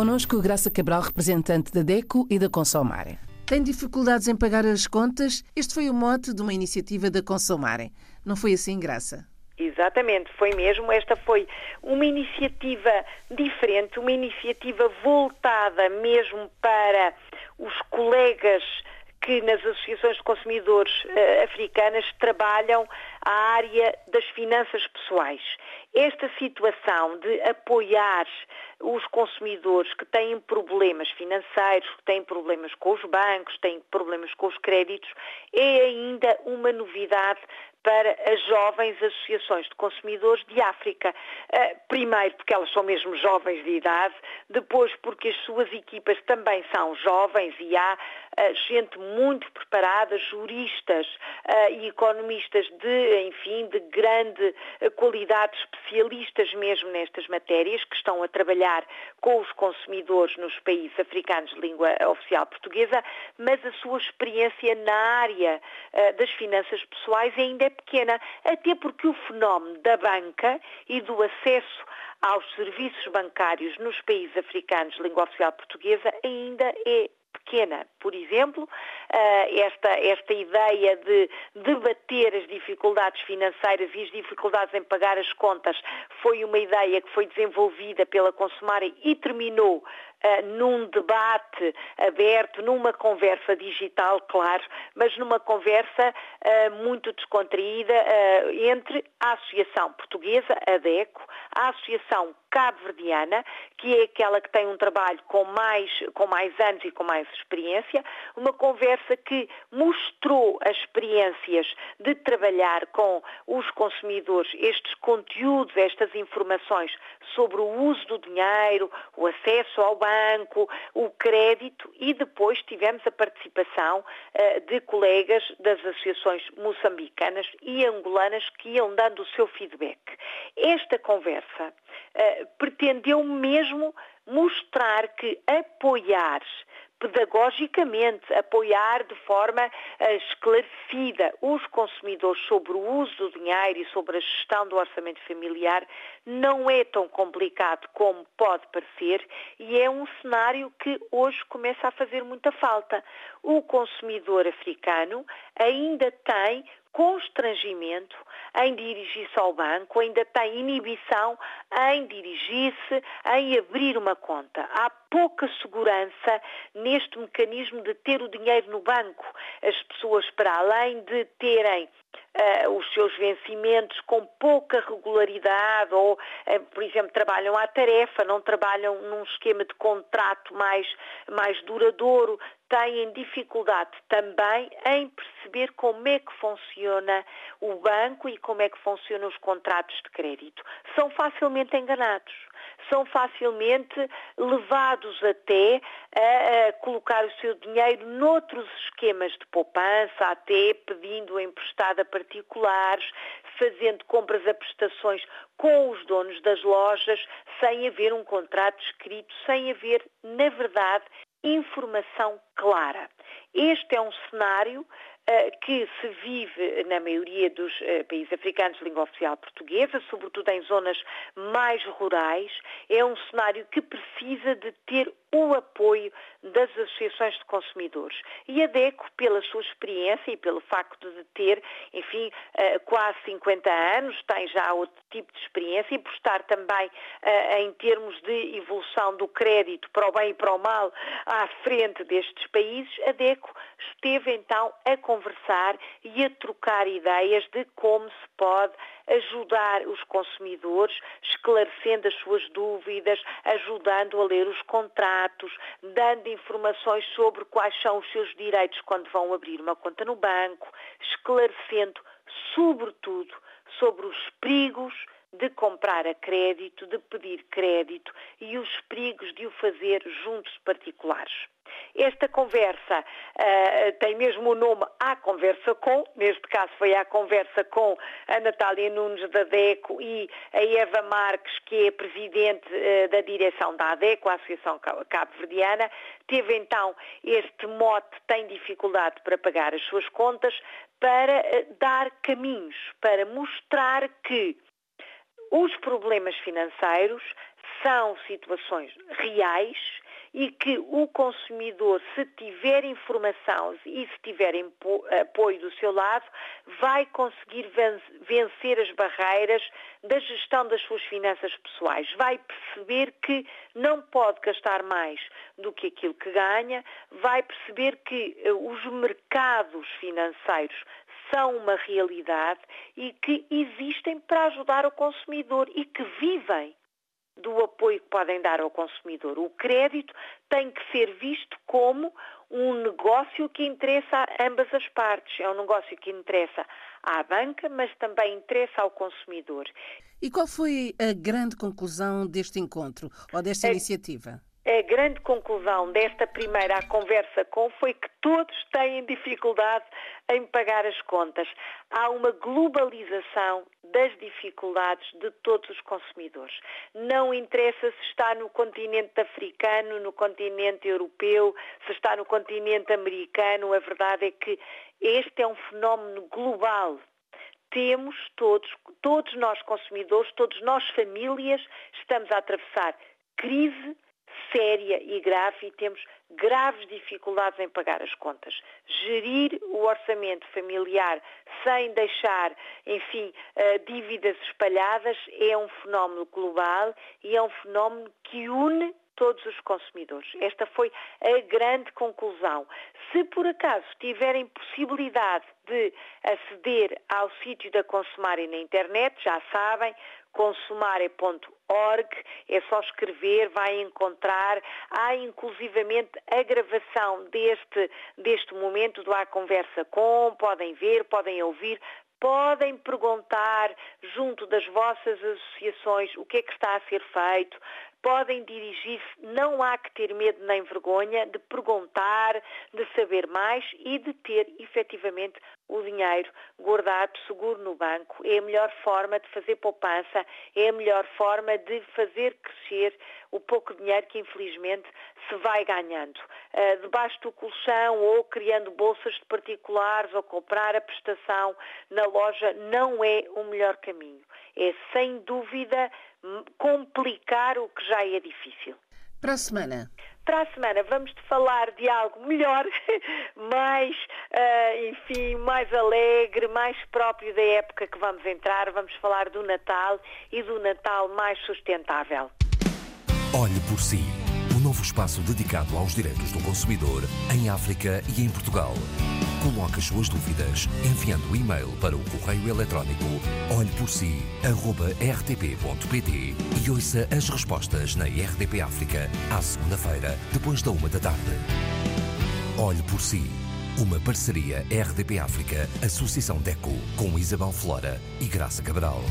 Connosco, Graça Cabral, representante da DECO e da Consomare. Tem dificuldades em pagar as contas? Este foi o mote de uma iniciativa da Consomare. Não foi assim, Graça? Exatamente, foi mesmo. Esta foi uma iniciativa diferente, uma iniciativa voltada mesmo para os colegas que nas associações de consumidores uh, africanas trabalham a área das finanças pessoais. Esta situação de apoiar os consumidores que têm problemas financeiros, que têm problemas com os bancos, têm problemas com os créditos, é ainda uma novidade para as jovens associações de consumidores de África. Uh, primeiro, porque elas são mesmo jovens de idade, depois, porque as suas equipas também são jovens e há uh, gente muito preparada, juristas uh, e economistas de, enfim, de grande qualidade, especialistas mesmo nestas matérias, que estão a trabalhar com os consumidores nos países africanos de língua oficial portuguesa, mas a sua experiência na área das finanças pessoais ainda é pequena, até porque o fenómeno da banca e do acesso aos serviços bancários nos países africanos de língua oficial portuguesa ainda é pequena. Por exemplo, eh, esta, esta ideia de debater as dificuldades financeiras e as dificuldades em pagar as contas foi uma ideia que foi desenvolvida pela Consumare e terminou uh, num debate aberto, numa conversa digital, claro, mas numa conversa uh, muito descontraída uh, entre a Associação Portuguesa, a DECO, a Associação Cabo-Verdiana, que é aquela que tem um trabalho com mais, com mais anos e com mais experiência, uma conversa que mostrou as experiências de trabalhar com os consumidores, estes conteúdos, estas informações sobre o uso do dinheiro, o acesso ao banco, banco, o crédito e depois tivemos a participação uh, de colegas das associações moçambicanas e angolanas que iam dando o seu feedback. Esta conversa uh, pretendeu mesmo mostrar que apoiar pedagogicamente, apoiar de forma eh, esclarecida os consumidores sobre o uso do dinheiro e sobre a gestão do orçamento familiar não é tão complicado como pode parecer e é um cenário que hoje começa a fazer muita falta. O consumidor africano ainda tem constrangimento em dirigir-se ao banco, ainda tem inibição em dirigir-se, em abrir uma conta. Há pouca segurança neste mecanismo de ter o dinheiro no banco. As pessoas, para além de terem Uh, os seus vencimentos com pouca regularidade ou, uh, por exemplo, trabalham à tarefa, não trabalham num esquema de contrato mais, mais duradouro, têm dificuldade também em perceber como é que funciona o banco e como é que funcionam os contratos de crédito. São facilmente enganados são facilmente levados até a, a, colocar o seu dinheiro noutros esquemas de poupança, até pedindo emprestada a particulares, fazendo compras a prestações com os donos das lojas, sem haver um contrato escrito, sem haver, na verdade, informação clara. Este é um cenário que se vive na maioria dos uh, países africanos de língua oficial portuguesa, sobretudo em zonas mais rurais. É um cenário que precisa de ter o apoio das associações de consumidores. E a DECO, pela sua experiência e pelo facto de ter, enfim, uh, quase 50 anos, tem já outro tipo de experiência e por estar também em termos de evolução do crédito para o bem e para o mal à frente destes países, a DECO esteve então a conversar e a trocar ideias de como se pode ajudar os consumidores, esclarecendo as suas dúvidas, ajudando a ler os contratos, dando informações sobre quais são os seus direitos quando vão abrir uma conta no banco, esclarecendo, sobretudo, sobre os perigos de comprar a crédito, de pedir crédito e os perigos de o fazer junto de particulares. Esta conversa uh, tem mesmo o nome A Conversa Com, neste caso foi a conversa com a Natália Nunes da DECO e a Eva Marques, que é presidente uh, da direção da ADECO, a Associação Cabo-Verdiana, teve então este mote, tem dificuldade para pagar as suas contas, para uh, dar caminhos, para mostrar que os problemas financeiros são situações reais e que o consumidor, se tiver informação e se tiver apoio do seu lado, vai conseguir vencer as barreiras da gestão das suas finanças pessoais. Vai perceber que não pode gastar mais do que aquilo que ganha, vai perceber que eh, os mercados financeiros são uma realidade e que existem para ajudar o consumidor e que vivem do apoio que podem dar ao consumidor. O crédito tem que ser visto como um negócio que interessa a ambas as partes. É um negócio que interessa à banca, mas também interessa ao consumidor. E qual foi a grande conclusão deste encontro ou desta a, iniciativa? A grande conclusão desta primeira conversa com foi que todos têm dificuldade em pagar as contas. Há uma globalização das dificuldades de todos os consumidores. Não interessa se está no continente africano, no continente europeu, se está no continente americano, a verdade é que este é um fenómeno global temos todos, todos nós consumidores, todos nós famílias, estamos a atravessar crise séria e grave e temos graves dificuldades em pagar as contas. Gerir o orçamento familiar sem deixar, enfim, eh, dívidas espalhadas é um fenómeno global e é um fenómeno que une todos os consumidores. Esta foi a grande conclusão. Se por acaso tiverem possibilidade de aceder ao sítio da Consumare na internet, já sabem, consumare.org, é só escrever, vai encontrar. Há inclusivamente a gravação deste, deste momento do A Conversa Com, podem ver, podem ouvir, podem perguntar junto das vossas associações o que é que está a ser feito, podem dirigir-se, não há que ter medo nem vergonha de perguntar, de saber mais e de ter efetivamente o dinheiro guardado seguro no banco. É a melhor forma de fazer poupança, é a melhor forma de fazer crescer o pouco dinheiro que infelizmente se vai ganhando. Uh, debaixo do colchão ou criando bolsas de particulares ou comprar a prestação na loja não é o melhor caminho. É sem dúvida complicar o que já é difícil. Para a semana? Para a semana vamos falar de algo melhor, mais, uh, enfim, mais alegre, mais próprio da época que vamos entrar. Vamos falar do Natal e do Natal mais sustentável. Olhe por si, um novo espaço dedicado aos direitos do consumidor em África e em Portugal. Coloque as suas dúvidas enviando o e-mail para o correio eletrónico olheporsi.rtp.pt e ouça as respostas na RDP África à segunda-feira, depois da uma da tarde. Olhe por si. Uma parceria RDP África, Associação DECO, com Isabel Flora e Graça Cabral.